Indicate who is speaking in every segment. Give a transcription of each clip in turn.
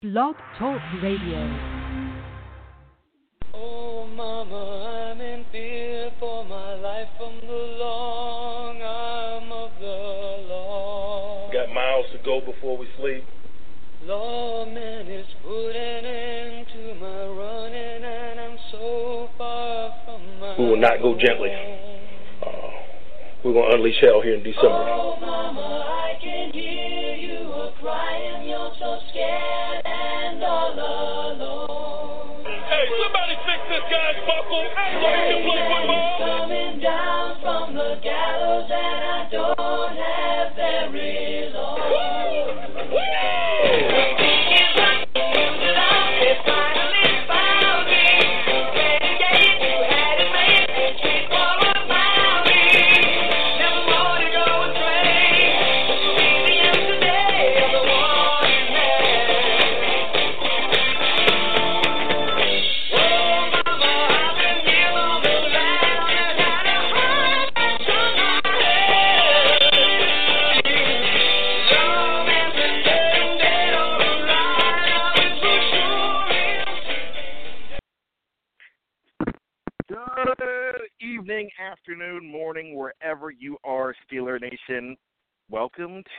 Speaker 1: Blog Talk Radio.
Speaker 2: Oh, mama, I'm in fear for my life from the long arm of the law.
Speaker 3: Got miles to go before we sleep.
Speaker 2: Lawman is putting an end to my running, and I'm so far from my
Speaker 3: We will not go gently. Uh, we're going to unleash hell here in December.
Speaker 2: Oh, mama, I can hear you a crying. You're so scared Coming down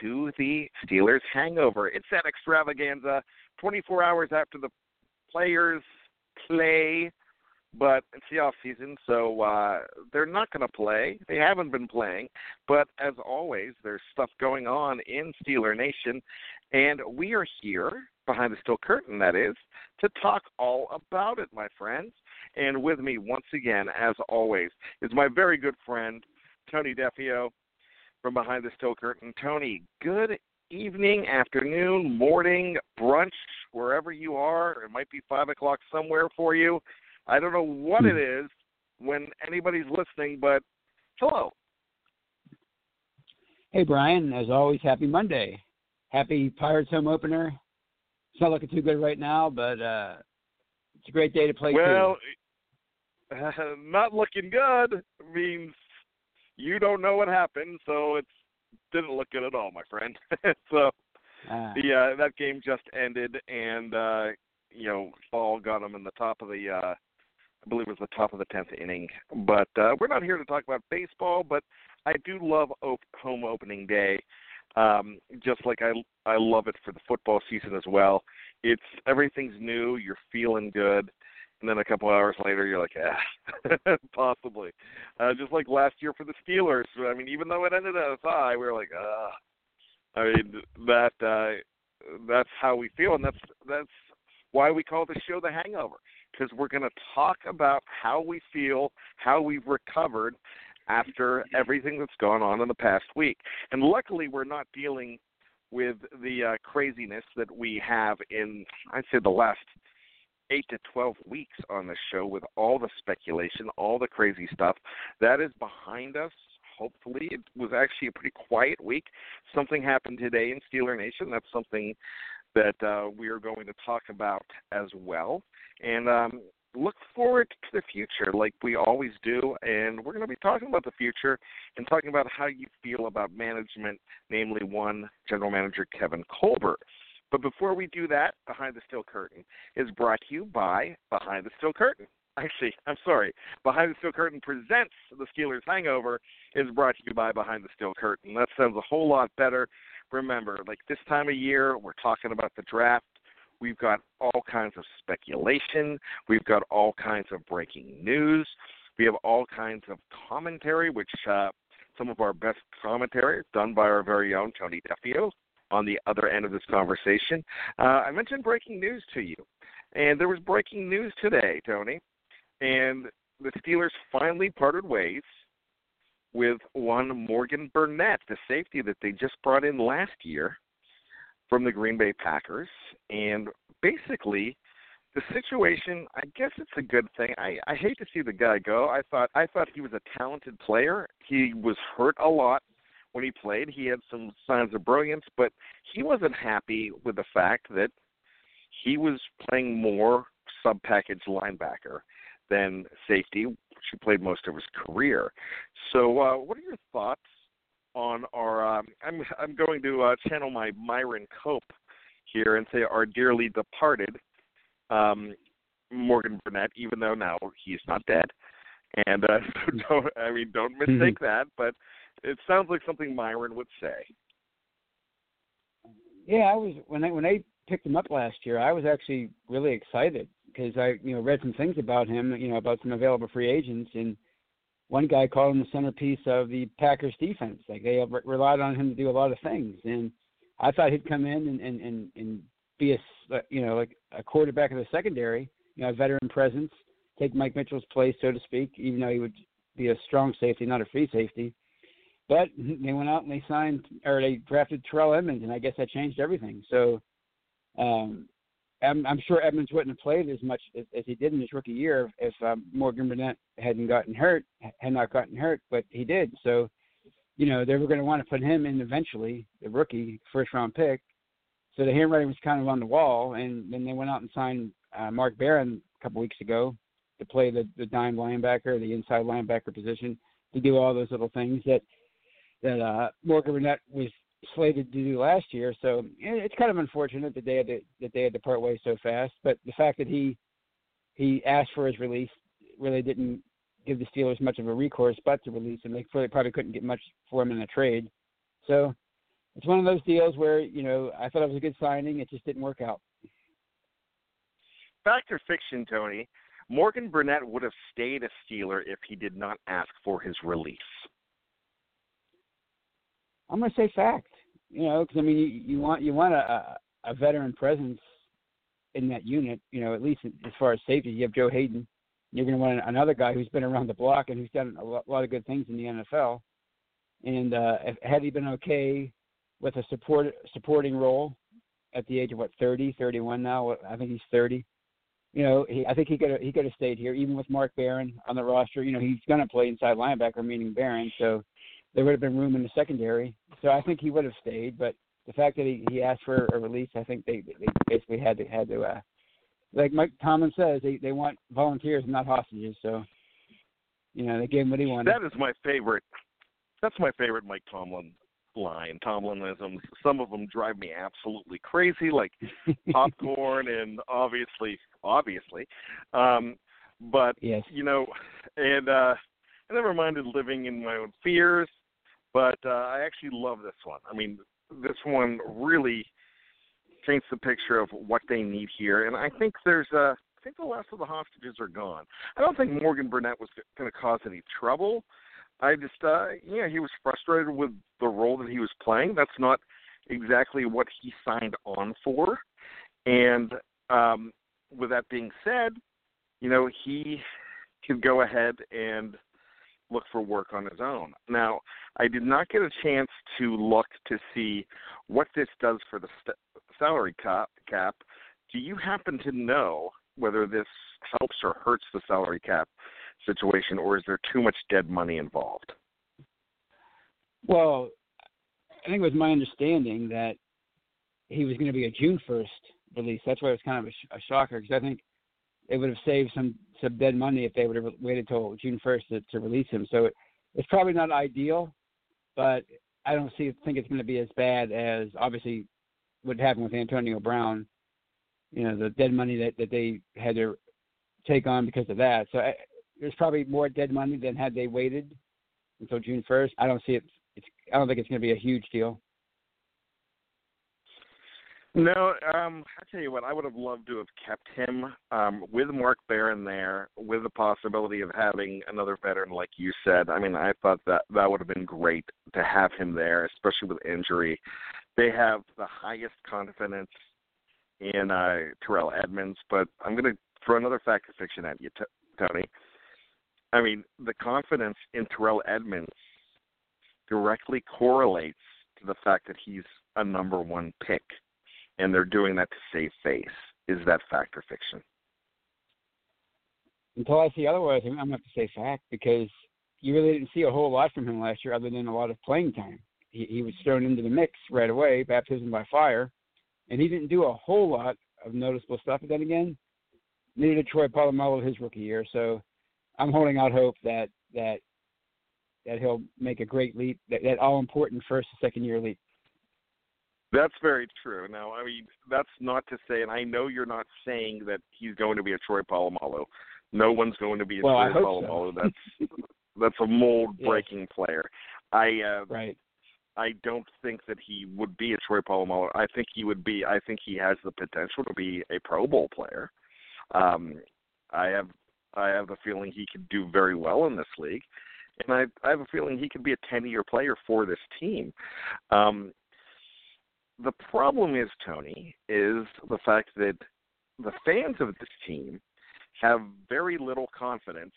Speaker 4: to the Steelers Hangover. It's that extravaganza 24 hours after the players play, but it's the off season, so uh, they're not going to play. They haven't been playing, but as always, there's stuff going on in Steeler Nation, and we are here behind the steel curtain, that is, to talk all about it, my friends. And with me, once again, as always, is my very good friend, Tony Defeo from Behind the Steel Curtain. Tony, good evening, afternoon, morning, brunch, wherever you are. It might be 5 o'clock somewhere for you. I don't know what it is when anybody's listening, but hello.
Speaker 5: Hey, Brian. As always, happy Monday. Happy Pirates home opener. It's not looking too good right now, but uh, it's a great day to play.
Speaker 4: Well,
Speaker 5: too.
Speaker 4: not looking good means you don't know what happened, so it didn't look good at all, my friend. so
Speaker 5: Ah.
Speaker 4: the uh, that game just ended, and uh, you know, Fall got them in the top of the, uh, I believe it was the top of the tenth inning. But uh, we're not here to talk about baseball, but I do love op- home opening day, um, just like I I love it for the football season as well. It's everything's new, you're feeling good, and then a couple hours later you're like, ah, possibly. Uh, just like last year for the Steelers. I mean, even though it ended as high, we were like, ah. I mean that uh, that's how we feel, and that's that's why we call the show the Hangover because we're going to talk about how we feel, how we've recovered after everything that's gone on in the past week. And luckily, we're not dealing with the uh, craziness that we have in, I'd say, the last eight to 12 weeks on the show with all the speculation, all the crazy stuff. That is behind us. Hopefully, it was actually a pretty quiet week. Something happened today in Steeler Nation. That's something that uh, we are going to talk about as well. And um, look forward to the future like we always do. And we're going to be talking about the future and talking about how you feel about management, namely one general manager, Kevin Colbert. But before we do that, Behind the Steel Curtain is brought to you by Behind the Steel Curtain. Actually, I'm sorry. Behind the Steel Curtain presents the Steelers Hangover is brought to you by Behind the Steel Curtain. That sounds a whole lot better. Remember, like this time of year, we're talking about the draft. We've got all kinds of speculation. We've got all kinds of breaking news. We have all kinds of commentary, which uh, some of our best commentary done by our very own Tony Defeo on the other end of this conversation. Uh, I mentioned breaking news to you, and there was breaking news today, Tony, and the Steelers finally parted ways with one Morgan Burnett, the safety that they just brought in last year from the Green Bay Packers. And basically, the situation, I guess it's a good thing. I, I hate to see the guy go. I thought I thought he was a talented player. He was hurt a lot when he played. He had some signs of brilliance, but he wasn't happy with the fact that he was playing more sub package linebacker than safety, which he played most of his career. So, uh, what are your thoughts on our? Um, I'm I'm going to uh, channel my Myron Cope here and say our dearly departed um, Morgan Burnett, even though now he's not dead. And uh, so don't I mean don't mistake
Speaker 5: Mm-hmm.
Speaker 4: that, but it sounds like something Myron would say.
Speaker 5: Yeah, I was when I when I picked him up last year. I was actually really excited because I you know read some things about him, you know about some available free agents, and one guy called him the centerpiece of the Packers defense. Like they re- relied on him to do a lot of things, and I thought he'd come in and and and, and be a you know like a quarterback of the secondary, you know, a veteran presence, take Mike Mitchell's place, so to speak, even though he would be a strong safety, not a free safety. But they went out and they signed or they drafted Terrell Edmunds, and I guess that changed everything. So um, I'm, I'm sure Edmunds wouldn't have played as much as, as he did in his rookie year if um, Morgan Burnett hadn't gotten hurt, had not gotten hurt, but he did. So, you know, they were going to want to put him in eventually, the rookie first round pick. So the handwriting was kind of on the wall, and then they went out and signed uh, Mark Barron a couple weeks ago to play the, the dime linebacker, the inside linebacker position, to do all those little things that that uh, Morgan Burnett was slated to do last year. So it's kind of unfortunate that they had to that they had to part ways so fast. But the fact that he he asked for his release really didn't give the Steelers much of a recourse but to release him. They probably couldn't get much for him in a trade. So it's one of those deals where you know I thought it was a good signing. It just didn't work out.
Speaker 4: Fact or fiction, Tony? Morgan Burnett would have stayed a Steeler if he did not ask for his release.
Speaker 5: I'm going to say fact. You know, because I mean, you, you want you want a, a veteran presence in that unit. You know, at least as far as safety, you have Joe Haden. You're going to want another guy who's been around the block and who's done a lot, of good things in the NFL. And uh, had he been okay with a support supporting role at the age of what 30, 31 now, I think he's 30. You know, he, I think he could he could have stayed here, even with Mark Barron on the roster. You know, he's going to play inside linebacker, meaning Barron. So there would have been room in the secondary. So I think he would have stayed. But the fact that he, he asked for a release, I think they, they basically had to had to uh, like Mike Tomlin says, they they want volunteers, not hostages. So you know they gave him what he wanted.
Speaker 4: That is my favorite. That's my favorite Mike Tomlin line. Tomlinisms. Some of them drive me absolutely crazy, like popcorn and obviously, obviously. Um, but
Speaker 5: yes.
Speaker 4: you know, and uh, I never minded living in my own fears, but uh, I actually love this one. I mean, this one really paints the picture of what they need here, and I think there's a. I think the last of the hostages are gone. I don't think Morgan Burnett was going to cause any trouble. I just, uh, yeah, he was frustrated with the role that he was playing. That's not exactly what he signed on for. And um, with that being said, you know, he can go ahead and look for work on his own. Now, I did not get a chance to look to see what this does for the st- salary cap. cap. Do you happen to know whether this helps or hurts the salary cap situation, or is there too much dead money involved?
Speaker 5: Well, I think it was my understanding that he was going to be a June first release. That's why it was kind of a, sh- a shocker because I think it would have saved some some dead money if they would have waited till June first to, to release him. So it, it's probably not ideal, but I don't see think it's going to be as bad as obviously what happened with Antonio Brown. You know, the dead money that that they had to take on because of that. So I, there's probably more dead money than had they waited until June first. I don't see it. It's I don't think it's going to be a huge deal.
Speaker 4: No, um, I tell you what, I would have loved to have kept him um, with Mark Barron there, with the possibility of having another veteran, like you said. I mean, I thought that that would have been great to have him there, especially with injury. They have the highest confidence in uh, Terrell Edmunds, but I'm going to throw another fact or fiction at you, t- Tony. I mean, the confidence in Terrell Edmunds directly correlates to the fact that he's a number one pick and they're doing that to save face. Is that fact or fiction?
Speaker 5: Until I see otherwise, I'm going to have to say fact because you really didn't see a whole lot from him last year other than a lot of playing time. He, he was thrown into the mix right away, baptism by fire, and he didn't do a whole lot of noticeable stuff. But then again, neither did Troy Polamalu his rookie year. So I'm holding out hope that that that he'll make a great leap, that, that all important first and second year leap.
Speaker 4: That's very true. Now, I mean, that's not to say, and I know you're not saying that he's going to be a Troy Polamalu. No one's going to be a
Speaker 5: well,
Speaker 4: Troy Polamalu.
Speaker 5: So.
Speaker 4: That's that's a mold breaking yes. player. I uh,
Speaker 5: right.
Speaker 4: I don't think that he would be a Troy Polamalu. I think he would be. I think he has the potential to be a Pro Bowl player. Um, I have I have a feeling he could do very well in this league, and I I have a feeling he could be a ten year player for this team. Um, the problem is, Tony, is the fact that the fans of this team have very little confidence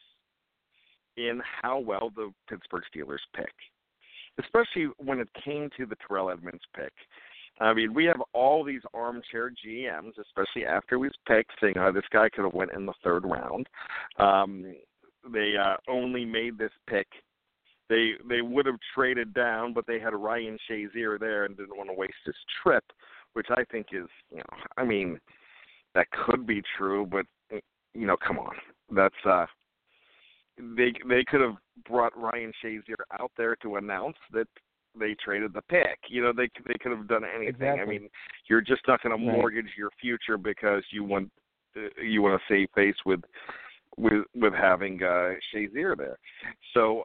Speaker 4: in how well the Pittsburgh Steelers pick, especially when it came to the Terrell Edmunds pick. I mean, we have all these armchair GMs, especially after we picked, saying, "Oh, this guy could have went in the third round." Um, they uh, only made this pick they they would have traded down, but they had Ryan Shazier there and didn't want to waste his trip, which I think is you know I mean that could be true, but you know come on that's uh they they could have brought Ryan Shazier out there to announce that they traded the pick. You know, they they could have done anything.
Speaker 5: Exactly.
Speaker 4: I mean, you're just not going to mortgage your future because you want uh, you want to save face with with with having uh Shazier there. So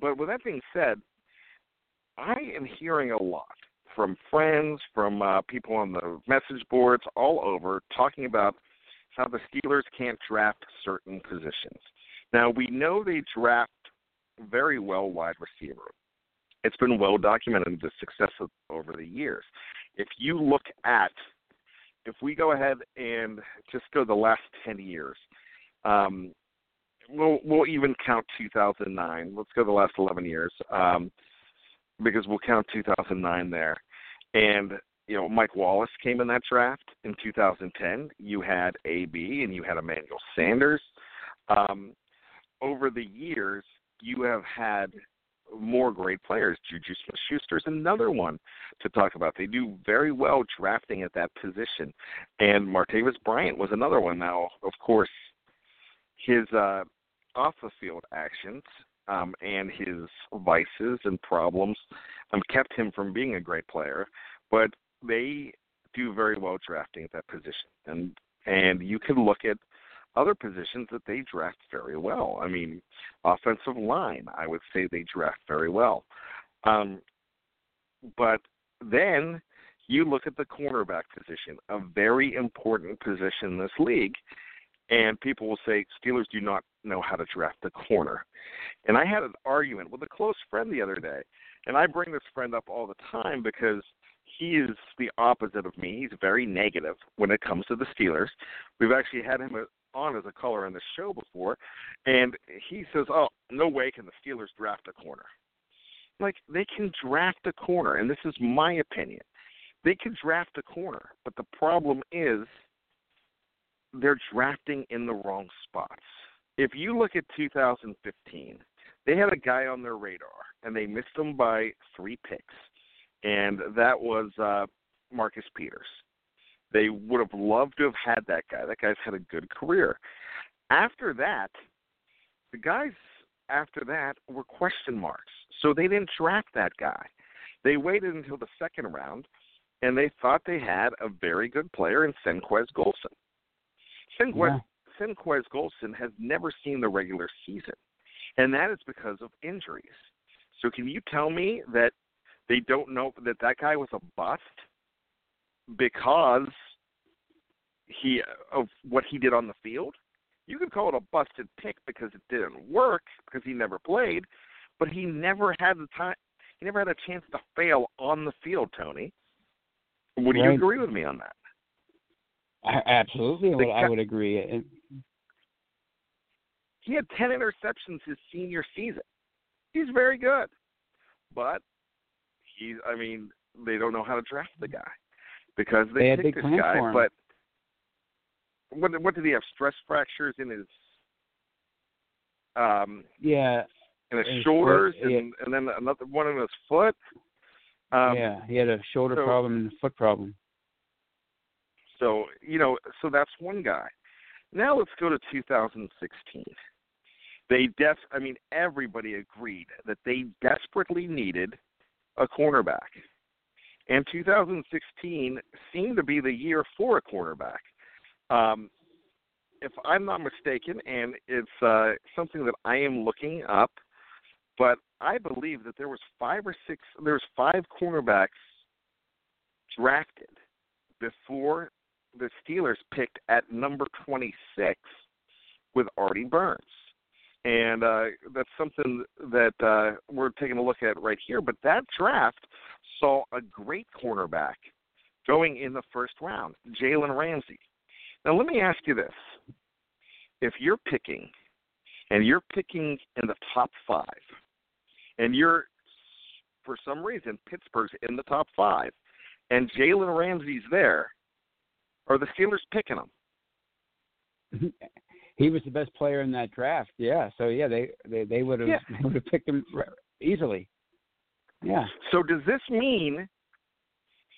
Speaker 4: but with that being said, I am hearing a lot from friends, from uh, people on the message boards all over, talking about how the Steelers can't draft certain positions. Now we know they draft very well wide receiver. It's been well documented the success of, over the years. If you look at, if we go ahead and just go the last ten years, um, we'll we'll even count 2009. Let's go the last 11 years, um, because we'll count 2009 there. And you know, Mike Wallace came in that draft in 2010. You had AB and you had Emmanuel Sanders. Um, over the years, you have had more great players. Juju Smith-Schuster is another one to talk about. They do very well drafting at that position, and Martavis Bryant was another one. Now, of course, his uh, off the field actions um, and his vices and problems um, kept him from being a great player. But they do very well drafting at that position, and and you can look at other positions that they draft very well. I mean, offensive line, I would say they draft very well. Um, but then you look at the cornerback position, a very important position in this league, and people will say Steelers do not know how to draft a corner. And I had an argument with a close friend the other day, and I bring this friend up all the time because he is the opposite of me. He's very negative when it comes to the Steelers. We've actually had him on as a caller on the show before, and he says, "Oh, no way can the Steelers draft a corner." Like they can draft a corner, and this is my opinion. They can draft a corner, but the problem is they're drafting in the wrong spots. If you look at 2015, they had a guy on their radar, and they missed him by three picks, and that was uh, Marcus Peters. They would have loved to have had that guy. That guy's had a good career. After that, the guys after that were question marks, so they didn't draft that guy. They waited until the second round, and they thought they had a very good player in Senquez Golson. Senquez, yeah. Golson has never seen the regular season, and that is because of injuries. So, can you tell me that they don't know that that guy was a bust? because he of what he did on the field. You could call it a busted pick because it didn't work because he never played, but he never had the time. He never had a chance to fail on the field, Tony. Would
Speaker 5: Right.
Speaker 4: you agree with me on that?
Speaker 5: I, absolutely, I would, I would agree. And
Speaker 4: He had 10 interceptions his senior season. He's very good. But he's I mean, they don't know how to draft the guy because they,
Speaker 5: They had big
Speaker 4: this
Speaker 5: plans
Speaker 4: guy,
Speaker 5: for him.
Speaker 4: but what what did he have? Stress fractures in his um
Speaker 5: yeah,
Speaker 4: in his,
Speaker 5: His
Speaker 4: shoulders
Speaker 5: foot, yeah.
Speaker 4: and and then another one in his foot. Um
Speaker 5: yeah, he had a shoulder
Speaker 4: so-
Speaker 5: problem and a foot problem.
Speaker 4: So you know, so that's one guy. Now let's go to 2016. They def, I mean, everybody agreed that they desperately needed a cornerback, and 2016 seemed to be the year for a cornerback. Um, if I'm not mistaken, and it's uh, something that I am looking up, but I believe that there was five or six, there's five cornerbacks drafted before the Steelers picked at number 26 with Artie Burns. And uh, that's something that uh, we're taking a look at right here. But that draft saw a great cornerback going in the first round, Jalen Ramsey. Now, let me ask you this. If you're picking, and you're picking in the top five, and you're, for some reason, Pittsburgh's in the top five, and Jalen Ramsey's there, are the Steelers picking him?
Speaker 5: he was the best player in that draft. Yeah, so yeah, they they, they would have
Speaker 4: Yeah.
Speaker 5: would have picked him easily. Yeah.
Speaker 4: So does this mean?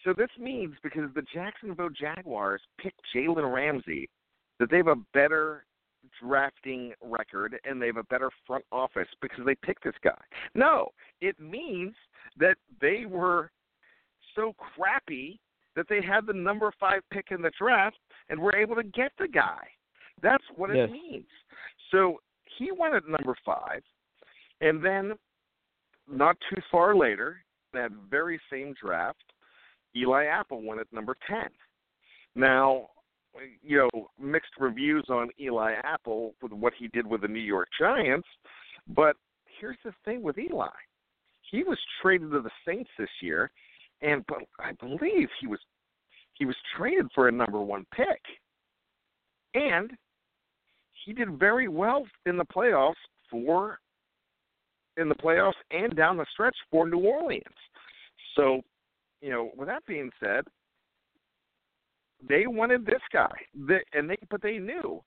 Speaker 4: So this means because the Jacksonville Jaguars picked Jalen Ramsey, that they have a better drafting record and they have a better front office because they picked this guy. No, it means that they were so crappy that they had the number five pick in the draft and were able to get the guy. That's what
Speaker 5: Yes.
Speaker 4: it means. So he went at number five, and then not too far later, that very same draft, Eli Apple went at number 10. Now, you know, mixed reviews on Eli Apple with what he did with the New York Giants, but here's the thing with Eli. He was traded to the Saints this year, and but I believe he was he was traded for a number one pick. And he did very well in the playoffs for in the playoffs and down the stretch for New Orleans. So, you know, with that being said, they wanted this guy, they, and they but they knew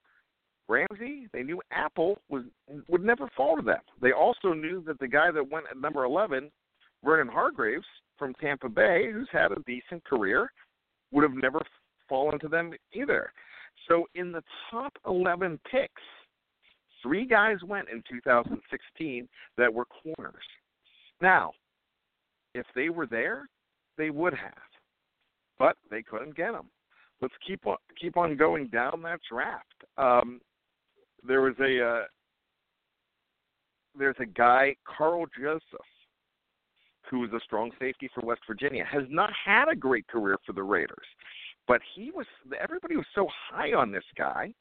Speaker 4: Ramsey. They knew Apple was would never fall to them. They also knew that the guy that went at number eleven, Vernon Hargreaves from Tampa Bay, who's had a decent career, would have never fallen to them either. So in the top eleven picks, three guys went in 2016 that were corners. Now, if they were there, they would have, but they couldn't get them. Let's keep on keep on going down that draft. Um, there was a uh, there's a guy Karl Joseph who was a strong safety for West Virginia has not had a great career for the Raiders, but he was everybody was so high on this guy,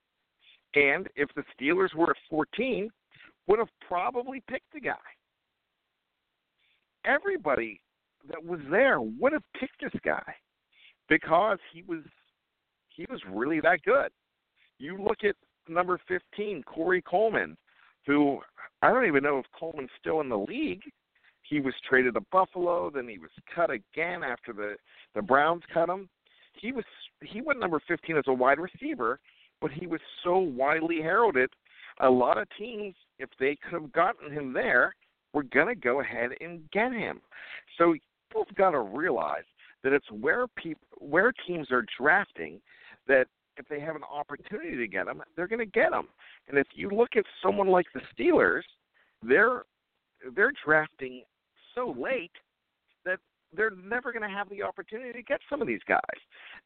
Speaker 4: and if the Steelers were at 14, would have probably picked the guy. Everybody that was there would have picked this guy because he was he was really that good. You look at number 15, Corey Coleman, who I don't even know if Coleman's still in the league. He was traded to Buffalo, then he was cut again after the the Browns cut him. He was he went number 15 as a wide receiver, but he was so widely heralded. A lot of teams, if they could have gotten him there, were to go ahead and get him. So people've got to realize that it's where people where teams are drafting that if they have an opportunity to get them, they're going to get them. And if you look at someone like the Steelers, they're they're drafting so late that they're never going to have the opportunity to get some of these guys.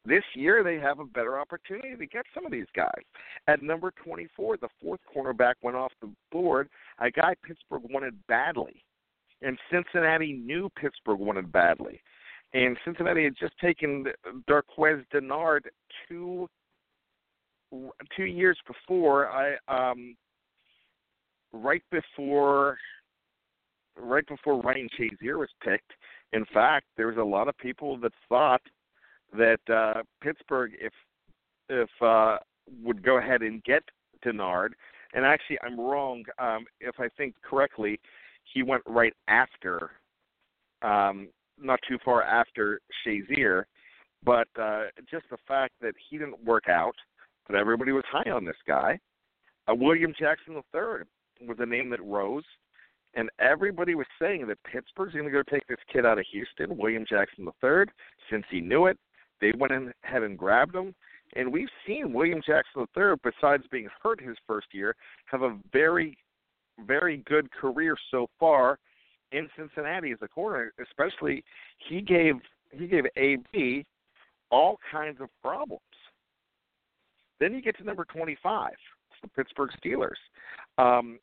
Speaker 4: This year, they have a better opportunity to get some of these guys. At number 24, the fourth cornerback went off the board, a guy Pittsburgh wanted badly. And Cincinnati knew Pittsburgh wanted badly. and Cincinnati had just taken Darqueze Dennard two two years before. I um, right before right before Ryan Shazier was picked. In fact, there was a lot of people that thought that uh, Pittsburgh, if if uh, would go ahead and get Dennard, and actually I'm wrong. Um, if I think correctly, he went right after, um, not too far after Shazier, but uh, just the fact that he didn't work out, but everybody was high on this guy. Uh, William Jackson III was a name that rose, and everybody was saying that Pittsburgh's going to go take this kid out of Houston, William Jackson III, since he knew it. They went ahead and grabbed him. And we've seen William Jackson III, besides being hurt his first year, have a very, very good career so far in Cincinnati as a corner. Especially, he gave he gave AB all kinds of problems. Then you get to number 25, the Pittsburgh Steelers. Um,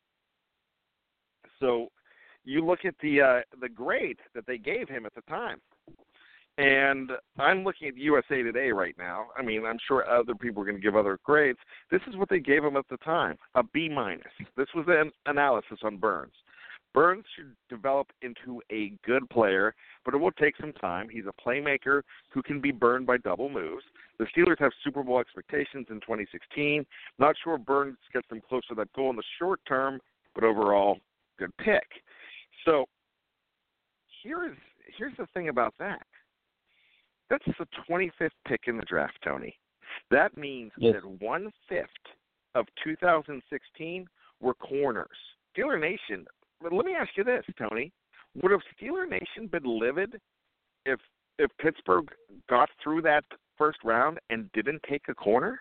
Speaker 4: so you look at the uh, the grade that they gave him at the time. And I'm looking at USA Today right now. I mean, I'm sure other people are going to give other grades. This is what they gave him at the time, a B minus. This was an analysis on Burns. Burns should develop into a good player, but it will take some time. He's a playmaker who can be burned by double moves. The Steelers have Super Bowl expectations in 2016. Not sure Burns gets them close to that goal in the short term, but overall, good pick. So here is here's the thing about that. That's the 25th pick in the draft, Tony. That means
Speaker 5: yes.
Speaker 4: that one fifth of 2016 were corners. Steeler Nation. But let me ask you this, Tony: Would have Steeler Nation been livid if if Pittsburgh got through that first round and didn't take a corner?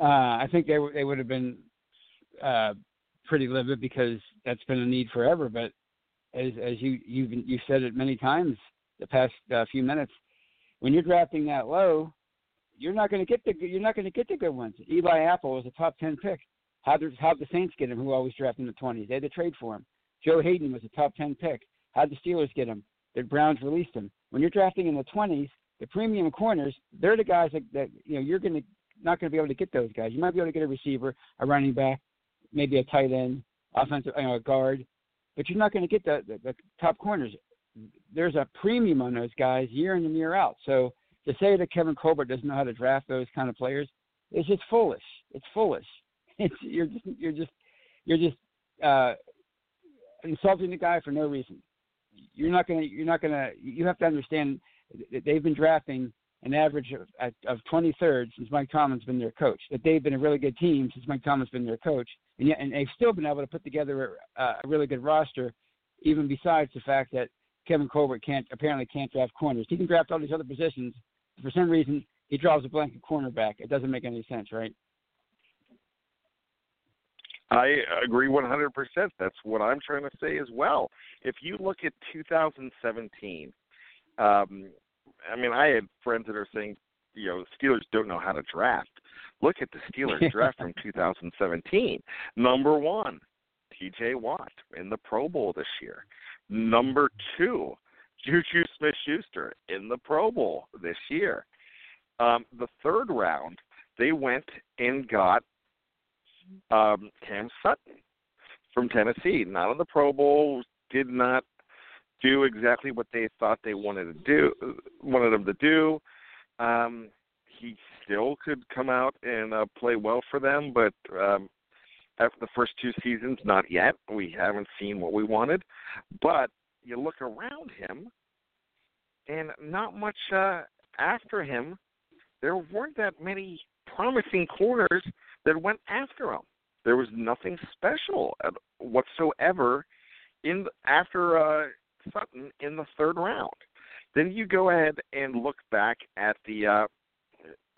Speaker 5: Uh, I think they they would have been uh, pretty livid because that's been a need forever. But as as you you've you've said it many times the past uh, few minutes, when you're drafting that low, you're not going to get the you're not going to get the good ones. Eli Apple was a top ten pick. How did how the Saints get him? Who always draft in the twenties? They had to trade for him. Joe Haden was a top ten pick. How did the Steelers get him? The Browns released him. When you're drafting in the twenties, the premium corners, they're the guys that, that you know you're going to not going to be able to get those guys. You might be able to get a receiver, a running back, maybe a tight end, offensive, you know, a guard, but you're not going to get the, the, the top corners. There's a premium on those guys year in and year out. So to say that Kevin Colbert doesn't know how to draft those kind of players is just foolish. It's foolish. It's you're just you're just you're just uh, insulting the guy for no reason. You're not gonna you're not gonna you have to understand that they've been drafting an average of, of 23rd since Mike Tomlin's been their coach. That they've been a really good team since Mike Tomlin's been their coach, and yet and they've still been able to put together a, a really good roster, even besides the fact that Kevin Colbert can't apparently can't draft corners. He can draft all these other positions. For some reason, he draws a blank blanket cornerback. It doesn't make any sense, right?
Speaker 4: I agree 100%. That's what I'm trying to say as well. If you look at 2017, um, I mean, I had friends that are saying, you know, Steelers don't know how to draft. Look at the Steelers draft from 2017. Number one, T.J. Watt in the Pro Bowl this year. Number two, Juju Smith-Schuster in the Pro Bowl this year. Um, the third round, they went and got um, Cam Sutton from Tennessee. Not in the Pro Bowl, did not do exactly what they thought they wanted to do, wanted him to do. Um, he still could come out and uh, play well for them, but um, after the first two seasons, not yet. We haven't seen what we wanted, but you look around him, and not much uh, after him. There weren't that many promising corners that went after him. There was nothing special whatsoever in after uh, Sutton in the third round. Then you go ahead and look back at the uh,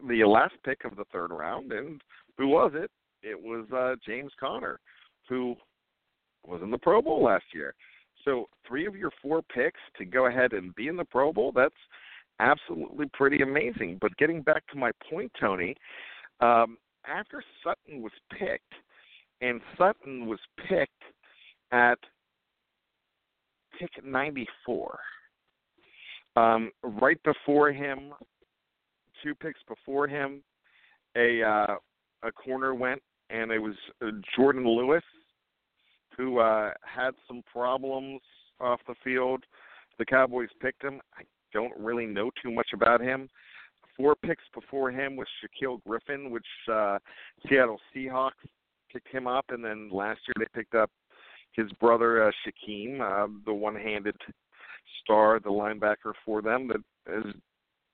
Speaker 4: the last pick of the third round, and who was it? It was uh, James Conner, who was in the Pro Bowl last year. So three of your four picks to go ahead and be in the Pro Bowl, that's absolutely pretty amazing. But getting back to my point, Tony, um, after Sutton was picked, and Sutton was picked at pick 94. Um, right before him, two picks before him, a uh, a corner went, and it was Jourdan Lewis, who uh, had some problems off the field. The Cowboys picked him. I don't really know too much about him. Four picks before him was Shaquill Griffin, which uh, Seattle Seahawks picked him up, and then last year they picked up his brother uh, Shaquem, uh, the one-handed star, the linebacker for them that has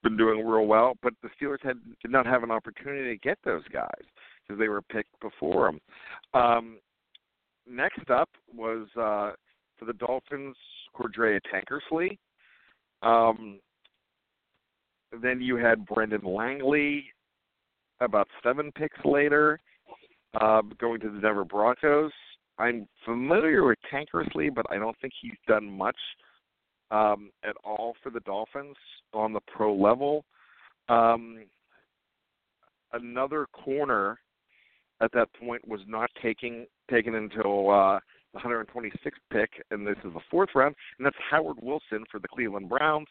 Speaker 4: been doing real well. But the Steelers had did not have an opportunity to get those guys because they were picked before them. Um, next up was uh, for the Dolphins, Cordrea Tankersley. Um, then you had Brendan Langley about seven picks later, uh, going to the Denver Broncos. I'm familiar with Tankersley, but I don't think he's done much um, at all for the Dolphins on the pro level. Um, another corner at that point was not taking taken until uh, the 126th pick, and this is the fourth round, and that's Howard Wilson for the Cleveland Browns.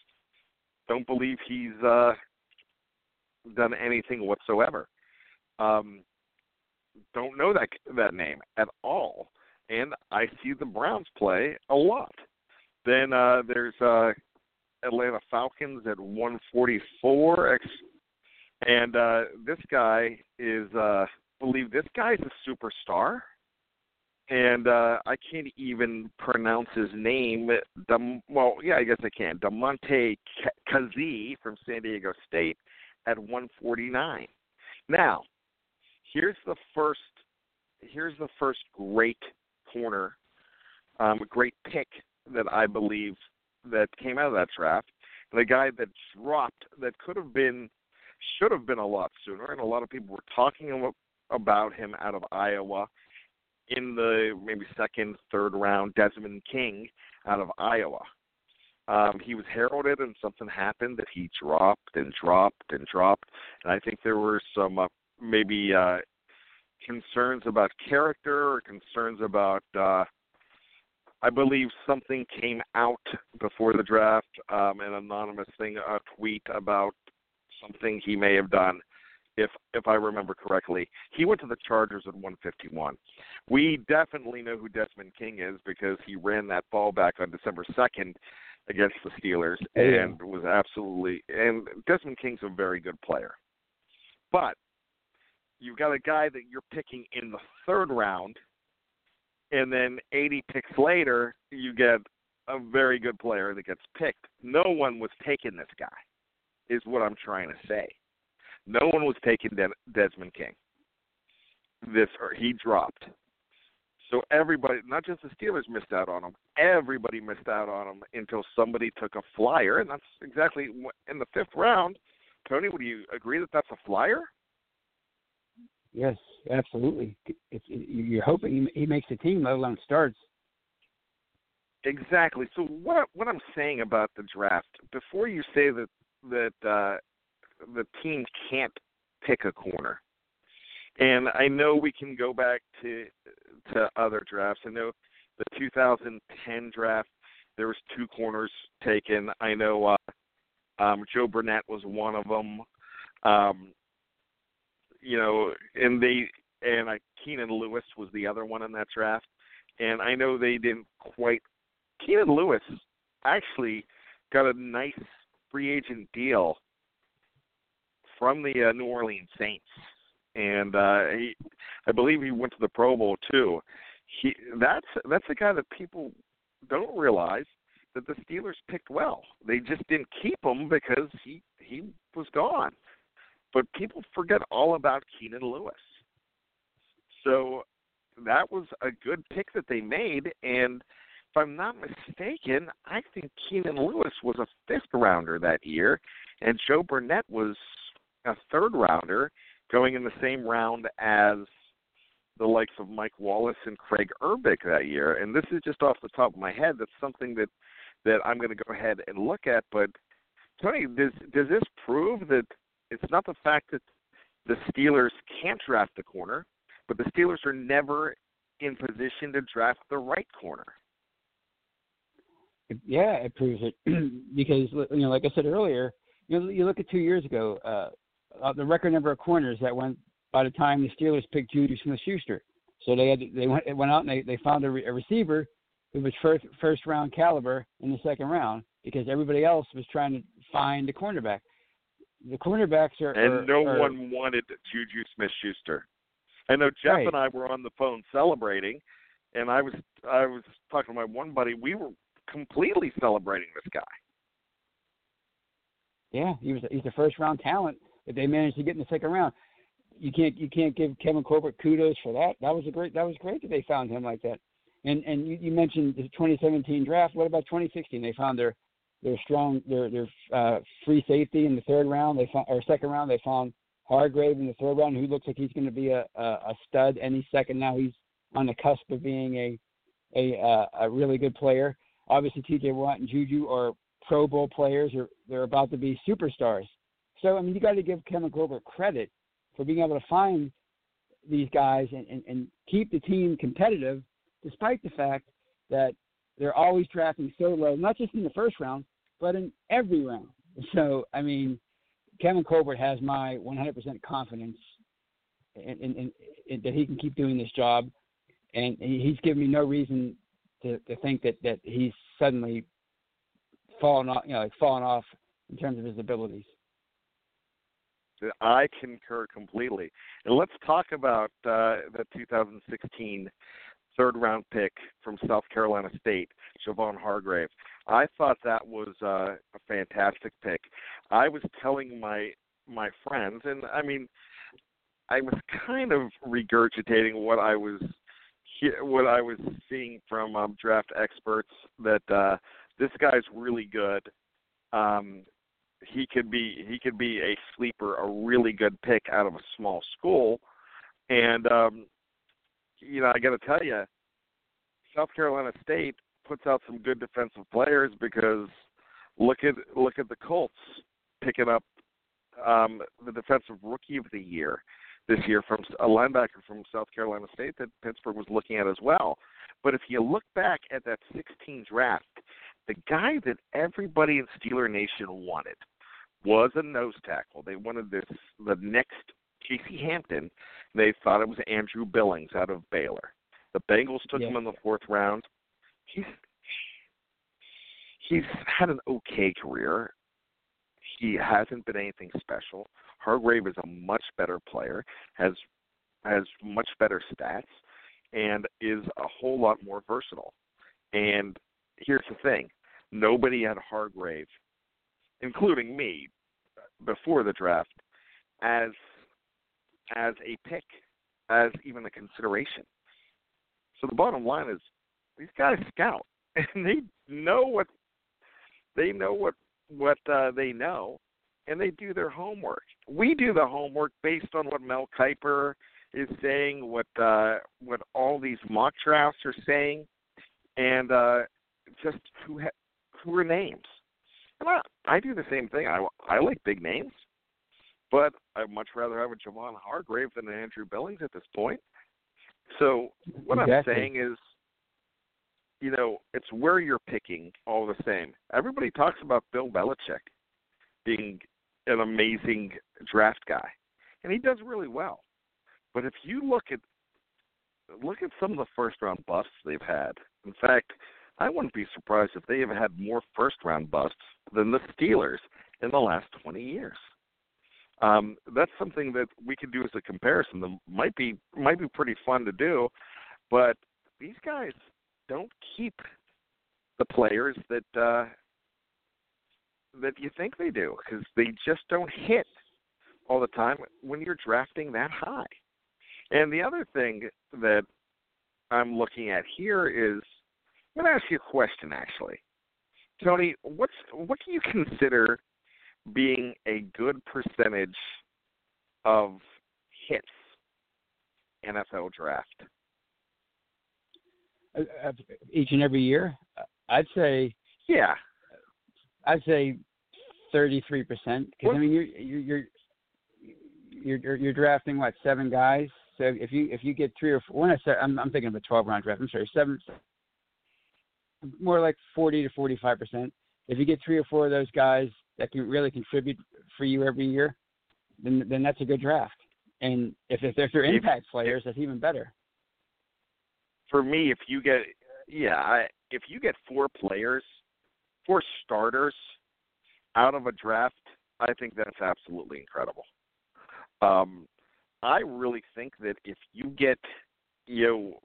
Speaker 4: Don't believe he's uh, done anything whatsoever. Um, don't know that that name at all, and I see the Browns play a lot. Then uh, there's uh, Atlanta Falcons at 144, and uh, this guy is, uh, believe this guy is a superstar and uh, I can't even pronounce his name. Dem- well, yeah, I guess I can. Damontae Kazee from San Diego State at 149. Now, here's the first. Here's the first great corner, um, a great pick that I believe that came out of that draft. The guy that dropped that could have been, should have been a lot sooner, and a lot of people were talking about him out of Iowa in the maybe second, third round, Desmond King out of Iowa. Um, he was heralded, and something happened that he dropped and dropped and dropped. And I think there were some uh, maybe uh, concerns about character or concerns about. Uh, I believe something came out before the draft, um, an anonymous thing, a tweet about something he may have done if if I remember correctly. He went to the Chargers at 151. We definitely know who Desmond King is because he ran that ball back on December 2nd against the Steelers and was absolutely and Desmond King's a very good player. But you've got a guy that you're picking in the third round and then 80 picks later you get a very good player that gets picked. No one was taking this guy is what I'm trying to say. No one was taking Desmond King. This or he dropped. So everybody, not just the Steelers, missed out on him. Everybody missed out on him until somebody took a flyer, and that's exactly in the fifth round. Tony, would you agree that that's a flyer?
Speaker 5: Yes, absolutely. You're hoping he makes the team, let alone starts.
Speaker 4: Exactly. So what what I'm saying about the draft, before you say that that uh, the team can't pick a corner. And I know we can go back to to other drafts. I know the 2010 draft there was two corners taken. I know uh, um, Joe Burnett was one of them. Um, you know, and they and I, Keenan Lewis was the other one in that draft. And I know they didn't quite. Keenan Lewis, actually got a nice free agent deal from the uh, New Orleans Saints, and uh, he, I believe he went to the Pro Bowl too. He that's that's a guy that people don't realize that the Steelers picked well. They just didn't keep him because he he was gone. But people forget all about Keenan Lewis. So that was a good pick that they made and if I'm not mistaken, I think Keenan Lewis was a fifth rounder that year and Joe Burnett was a third rounder going in the same round as the likes of Mike Wallace and Kraig Urbik that year. And this is just off the top of my head. That's something that that I'm going to go ahead and look at. But Tony, does does this prove that it's not the fact that the Steelers can't draft the corner, but the Steelers are never in position to draft the right corner?
Speaker 5: Yeah, it proves it because you know, like I said earlier, you know, you look at two years ago, uh, uh, the record number of corners that went by the time the Steelers picked Juju Smith-Schuster. So they had they went went out and they they found a, re, a receiver who was first first round caliber in the second round because everybody else was trying to find a cornerback. The cornerbacks are
Speaker 4: and
Speaker 5: are,
Speaker 4: no
Speaker 5: are,
Speaker 4: one wanted Juju Smith-Schuster. I know Jeff
Speaker 5: Right.
Speaker 4: and I were on the phone celebrating, and I was I was talking to my one buddy. We were completely celebrating this guy.
Speaker 5: Yeah, he was he's a first round talent that they managed to get in the second round. You can't you can't give Kevin Colbert kudos for that. That was a great that was great that they found him like that. And and you, you mentioned the 2017 draft. What about 2016? They found their their strong their their uh, free safety in the third round. They found or second round. They found Hargrave in the third round, who looks like he's going to be a, a a stud any second now. He's on the cusp of being a a uh, a really good player. Obviously, T.J. Watt and Juju are Pro Bowl players. Or they're about to be superstars. So I mean, you got to give Kevin Colbert credit for being able to find these guys and, and, and keep the team competitive, despite the fact that they're always drafting so low, not just in the first round, but in every round. So I mean, Kevin Colbert has my 100% confidence in, in, in, in that he can keep doing this job, and he, he's given me no reason to, to think that that he's suddenly fallen off, you know, like fallen off in terms of his abilities.
Speaker 4: I concur completely. And let's talk about uh, the 2016 third round pick from South Carolina State, Javon Hargrave. I thought that was uh, a fantastic pick. I was telling my my friends, and I mean, I was kind of regurgitating what I was what I was seeing from um, draft experts that uh, this guy's really good. Um, he could be he could be a sleeper, a really good pick out of a small school, and um, you know I got to tell you, South Carolina State puts out some good defensive players because look at look at the Colts picking up um, the defensive rookie of the year this year from a linebacker from South Carolina State that Pittsburgh was looking at as well. But if you look back at that 16 draft, the guy that everybody in Steeler Nation wanted was a nose tackle. They wanted this the next Casey Hampton. They thought it was Andrew Billings out of Baylor. The Bengals took
Speaker 5: Yeah.
Speaker 4: him in the fourth round. He's he's had an okay career. He hasn't been anything special. Hargrave is a much better player, has has much better stats, and is a whole lot more versatile. And here's the thing: nobody had Hargrave, including me, before the draft, as as a pick, as even a consideration. So the bottom line is, these guys scout, and they know what they know what what uh, they know, and they do their homework. We do the homework based on what Mel Kiper is saying, what uh, what all these mock drafts are saying, and uh, just who ha- who are names. And I, I do the same thing. I I like big names, but I'd much rather have a Javon Hargrave than an Andrew Billings at this point. So what
Speaker 5: Exactly.
Speaker 4: I'm saying is, you know, it's where you're picking all the same. Everybody talks about Bill Belichick being an amazing draft guy, and he does really well. But if you look at look at some of the first round busts they've had. In fact, I wouldn't be surprised if they have had more first round busts than the Steelers in the last 20 years. Um, that's something that we could do as a comparison that might be might be pretty fun to do, but these guys don't keep the players that uh, that you think they do because they just don't hit all the time when you're drafting that high. And the other thing that I'm looking at here is I'm going to ask you a question actually. Tony, what's what do you consider being a good percentage of hits NFL draft?
Speaker 5: Uh, each and every year, I'd say.
Speaker 4: Yeah.
Speaker 5: I'd say thirty-three percent. Because I mean, you're you're you're you're you're drafting what seven guys. So if you if you get three or four, when I say I'm I'm thinking of a twelve round draft. I'm sorry, seven. More like forty to forty-five percent. If you get three or four of those guys that can really contribute for you every year, then then that's a good draft. And if if, if they're impact players, that's even better.
Speaker 4: For me, if you get yeah, I, if you get four players, four starters out of a draft, I think that's absolutely incredible. Um, I really think that if you get you know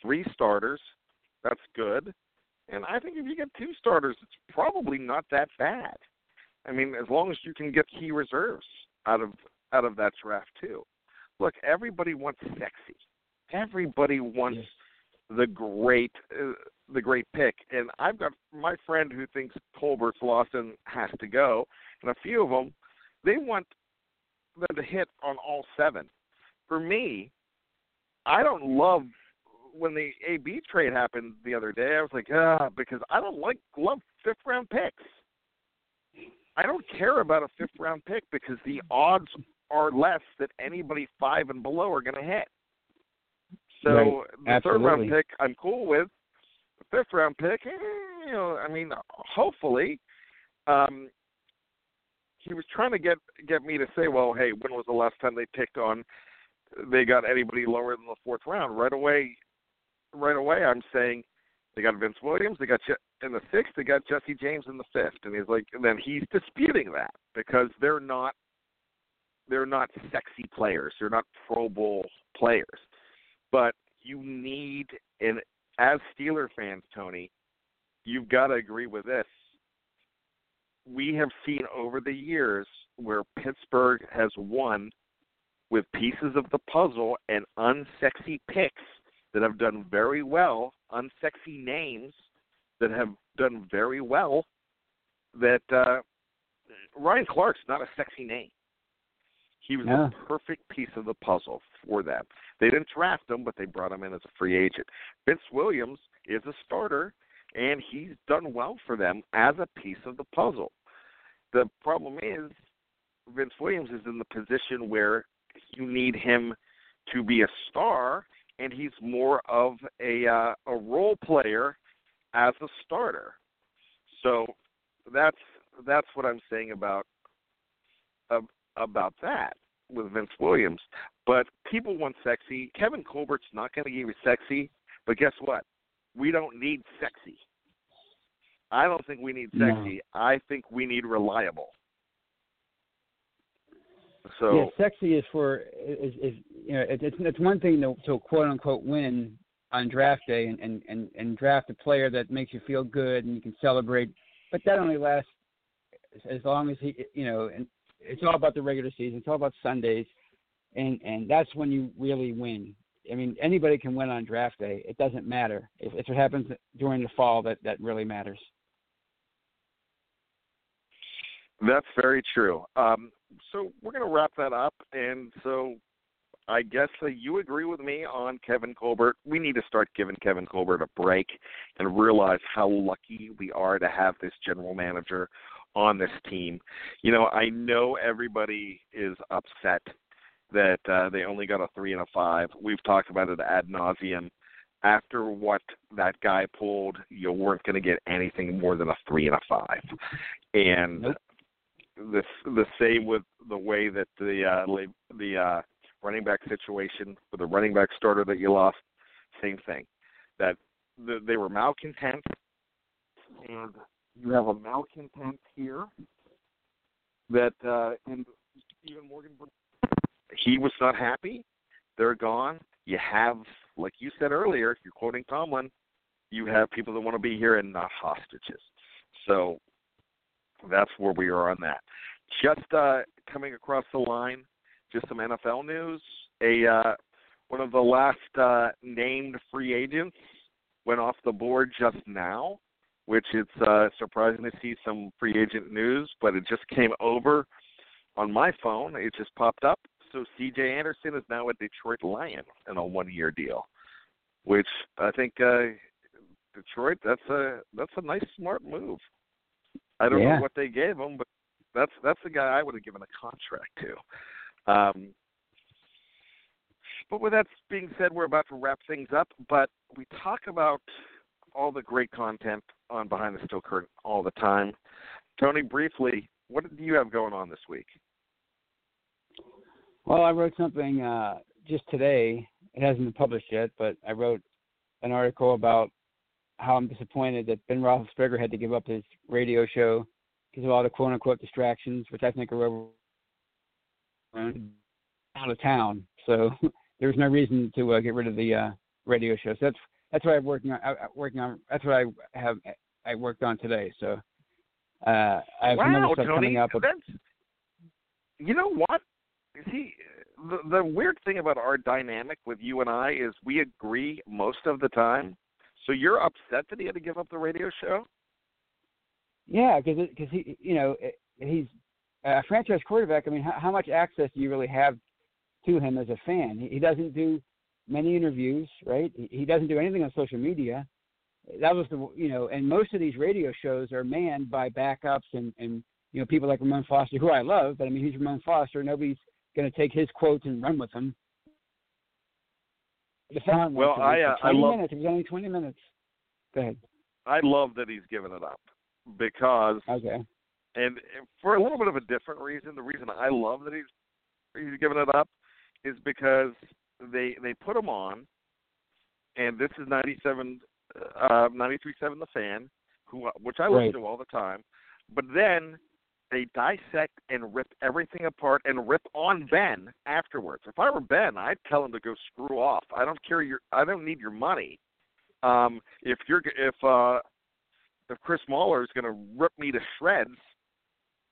Speaker 4: three starters, that's good. And I think if you get two starters, it's probably not that bad. I mean, as long as you can get key reserves out of out of that draft too. Look, everybody wants sexy. Everybody wants the great uh, the great pick. And I've got my friend who thinks Colbert's Lawson has to go, and a few of them they want them to hit on all seven. For me, I don't love when the AB trade happened the other day. I was like, ah, because I don't like love fifth round picks. I don't care about a fifth round pick because the odds are less that anybody five and below are going to hit. So
Speaker 5: right.
Speaker 4: the
Speaker 5: Absolutely.
Speaker 4: third round pick I'm cool with. The fifth round pick, eh, you know, I mean, hopefully, um, he was trying to get get me to say, well, hey, when was the last time they picked on? They got anybody lower than the fourth round right away. Right away, I'm saying they got Vince Williams. They got in the sixth. They got Jesse James in the fifth, and he's like, and then he's disputing that because they're not they're not sexy players. They're not Pro Bowl players. But you need, and as Steeler fans, Tony, you've got to agree with this. We have seen over the years where Pittsburgh has won with pieces of the puzzle and unsexy picks that have done very well, unsexy names that have done very well. That uh, Ryan Clark's not a sexy name. He was
Speaker 5: yeah.
Speaker 4: a perfect piece of the puzzle for them. They didn't draft him, but they brought him in as a free agent. Vince Williams is a starter, and he's done well for them as a piece of the puzzle. The problem is, Vince Williams is in the position where you need him to be a star, and he's more of a uh, a role player as a starter. So that's that's what I'm saying about uh, about that with Vince Williams. But people want sexy. Kevin Colbert's not going to give you sexy, but guess what? We don't need sexy. I don't think we need sexy.
Speaker 5: No.
Speaker 4: I think we need reliable. So
Speaker 5: yeah, sexy is for is, is you know it, it's it's one thing to, to quote unquote win on draft day and, and and and draft a player that makes you feel good and you can celebrate, but that only lasts as long as he you know and it's all about the regular season. It's all about Sundays, and and that's when you really win. I mean, anybody can win on draft day. It doesn't matter It's, if it happens during the fall. That that really matters.
Speaker 4: That's very true. Um, so we're going to wrap that up, and so I guess uh, you agree with me on Kevin Colbert. We need to start giving Kevin Colbert a break and realize how lucky we are to have this general manager on this team. You know, I know everybody is upset that uh, they only got a three and a five. We've talked about it ad nauseum. After what that guy pulled, you weren't going to get anything more than a three and a five. And
Speaker 5: nope.
Speaker 4: the the same with the way that the uh, the uh, running back situation with the running back starter that you lost. Same thing. That the, they were malcontent, and you have a malcontent here that uh, and even Morgan, he was not happy. They're gone. You have, like you said earlier, you're quoting Tomlin. You have people that want to be here and not hostages. So that's where we are on that. Just uh, coming across the line, just some NFL news. A uh, one of the last uh, named free agents went off the board just now, which it's uh, surprising to see some free agent news, but it just came over on my phone. It just popped up. So C.J. Anderson is now a Detroit Lion in a one-year deal, which I think uh, Detroit that's a that's a nice smart move. I don't
Speaker 5: Yeah.
Speaker 4: know what they gave him, but that's that's the guy I would have given a contract to. Um, but with that being said, we're about to wrap things up. But we talk about all the great content on Behind the Steel Curtain all the time. Tony, briefly, what do you have going on this week?
Speaker 5: Well, I wrote something uh, just today. It hasn't been published yet, but I wrote an article about how I'm disappointed that Ben Roethlisberger had to give up his radio show because of all the quote unquote distractions, which I think are out of town. So there was no reason to uh, get rid of the uh, radio show. So that's that's what I'm working on. I, I- working on. That's what I have. I worked on today. So uh, I have some other
Speaker 4: wow,
Speaker 5: stuff
Speaker 4: Tony,
Speaker 5: coming up.
Speaker 4: that's you know what? See, the the weird thing about our dynamic with you and I is we agree most of the time. So you're upset that he had to give up the radio show?
Speaker 5: Yeah, because because he, you know, he's a franchise quarterback. I mean, how, how much access do you really have to him as a fan? He, he doesn't do many interviews, right? He, he doesn't do anything on social media. That was the, you know, and most of these radio shows are manned by backups and and you know people like Ramon Foster, who I love, but I mean he's Ramon Foster. Nobody's going to take his quotes and run with them. The fan
Speaker 4: Well. I, uh,
Speaker 5: For
Speaker 4: I
Speaker 5: 20
Speaker 4: love-
Speaker 5: minutes. It was only 20 minutes. Go ahead.
Speaker 4: I love that he's given it up because
Speaker 5: Okay.
Speaker 4: And for a little bit of a different reason, the reason I love that he's he's given it up is because they they put him on, and this is ninety seven, uh, ninety three seven the fan, who which I listen
Speaker 5: Right.
Speaker 4: to all the time, but then they dissect and rip everything apart and rip on Ben afterwards. If I were Ben, I'd tell him to go screw off. I don't care your I don't need your money. Um, if you're if uh, if Chris Mueller is going to rip me to shreds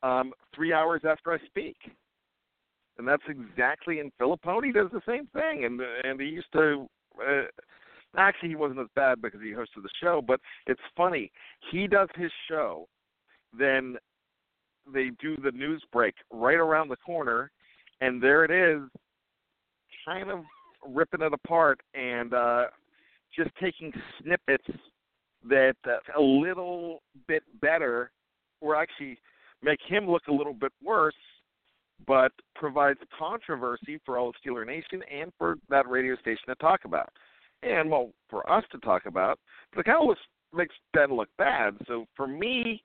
Speaker 4: um, three hours after I speak, and that's exactly. And Fillipponi does the same thing, and and he used to. Uh, actually, he wasn't as bad because he hosted the show, but it's funny. He does his show, then they do the news break right around the corner, and there it is, kind of ripping it apart and uh, just taking snippets that uh, a little bit better, or actually make him look a little bit worse, but provides controversy for all of Steeler Nation and for that radio station to talk about. And well, for us to talk about, but it kind of looks, makes Ben look bad. So for me,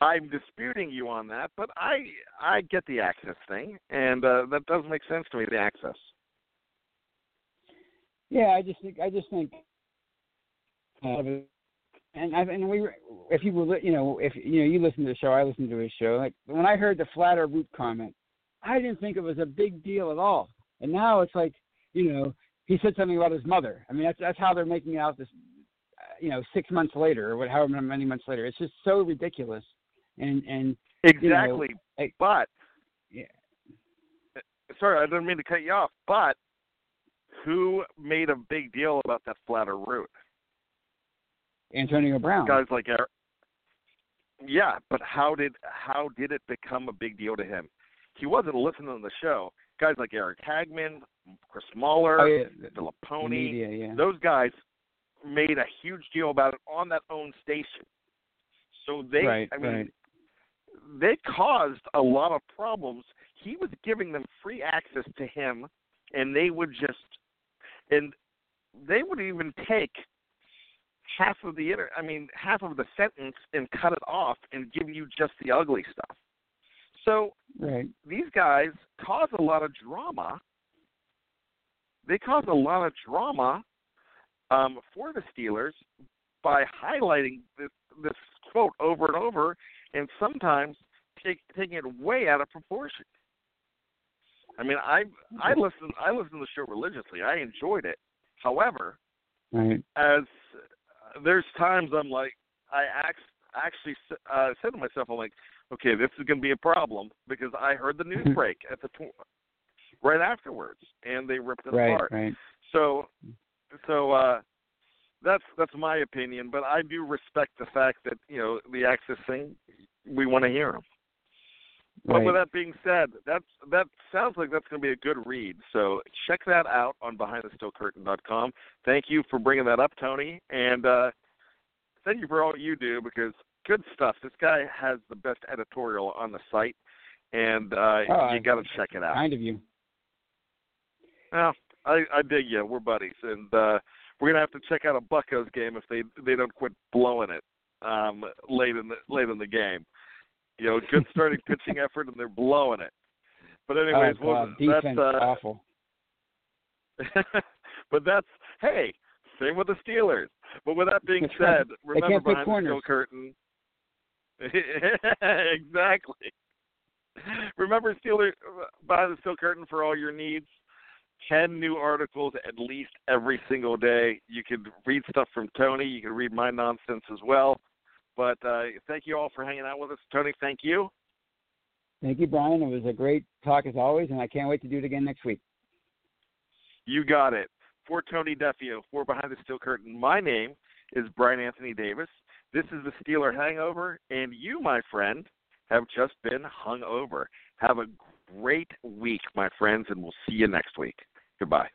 Speaker 4: I'm disputing you on that, but I I get the access thing, and uh, that does make sense to me. The access.
Speaker 5: Yeah, I just think I just think, uh, and I and we if you were you know if you know you listen to the show, I listen to his show. Like when I heard the flatter route comment, I didn't think it was a big deal at all, and now it's like you know he said something about his mother. I mean that's that's how they're making out this, you know, six months later or what, however many months later. It's just so ridiculous, and and
Speaker 4: Exactly,
Speaker 5: You know,
Speaker 4: but
Speaker 5: yeah.
Speaker 4: sorry, I didn't mean to cut you off, but who made a big deal about that flatter route?
Speaker 5: Antonio Brown.
Speaker 4: Guys like Eric. Yeah, but how did how did it become a big deal to him? He wasn't listening to the show. Guys like Eric Hagman, Chris Mueller,
Speaker 5: Oh, yeah, the- Fillipponi, media, yeah.
Speaker 4: those guys made a huge deal about it on that own station. So they,
Speaker 5: Right,
Speaker 4: I mean,
Speaker 5: right.
Speaker 4: they caused a lot of problems. He was giving them free access to him, and they would just, and they would even take half of the inter, I mean, half of the sentence and cut it off and give you just the ugly stuff. So
Speaker 5: Right.
Speaker 4: these guys cause a lot of drama. They cause a lot of drama um, for the Steelers by highlighting this this quote over and over, and sometimes take, taking it way out of proportion. I mean, I I listen I listen to the show religiously. I enjoyed it. However,
Speaker 5: right.
Speaker 4: as there's times I'm like I act, actually uh, said to myself, I'm like, okay, this is going to be a problem because I heard the news break at the tw- right afterwards, and they ripped it
Speaker 5: right,
Speaker 4: apart.
Speaker 5: Right.
Speaker 4: So, so uh, that's that's my opinion, but I do respect the fact that you know the access thing. We want to hear them. But
Speaker 5: Right.
Speaker 4: with that being said, that's that sounds like that's going to be a good read. So check that out on BehindTheSteelCurtain.com. Thank you for bringing that up, Tony, and uh, thank you for all you do because good stuff. This guy has the best editorial on the site, and uh,
Speaker 5: Oh,
Speaker 4: you got to check it out.
Speaker 5: Kind of you.
Speaker 4: Well, I, I dig you. We're buddies, and uh, we're gonna have to check out a Buccos game if they they don't quit blowing it um, late in the late in the game. You know, good starting pitching effort, and they're blowing it. But anyways,
Speaker 5: oh,
Speaker 4: well, that's uh,
Speaker 5: awful.
Speaker 4: but that's hey, same with the Steelers. But with that being
Speaker 5: That's
Speaker 4: said, remember behind the steel curtain. exactly. Remember Steelers behind the steel curtain for all your needs. Ten new articles at least every single day. You can read stuff from Tony. You can read my nonsense as well. But uh, thank you all for hanging out with us, Tony. Thank you.
Speaker 5: Thank you, Brian. It was a great talk as always, and I can't wait to do it again next week.
Speaker 4: You got it. For Tony Defeo, for Behind the Steel Curtain, my name is Brian Anthony Davis. This is the Steeler Hangover, and you, my friend, have just been hung over. Have a great week, my friends, and we'll see you next week. Goodbye.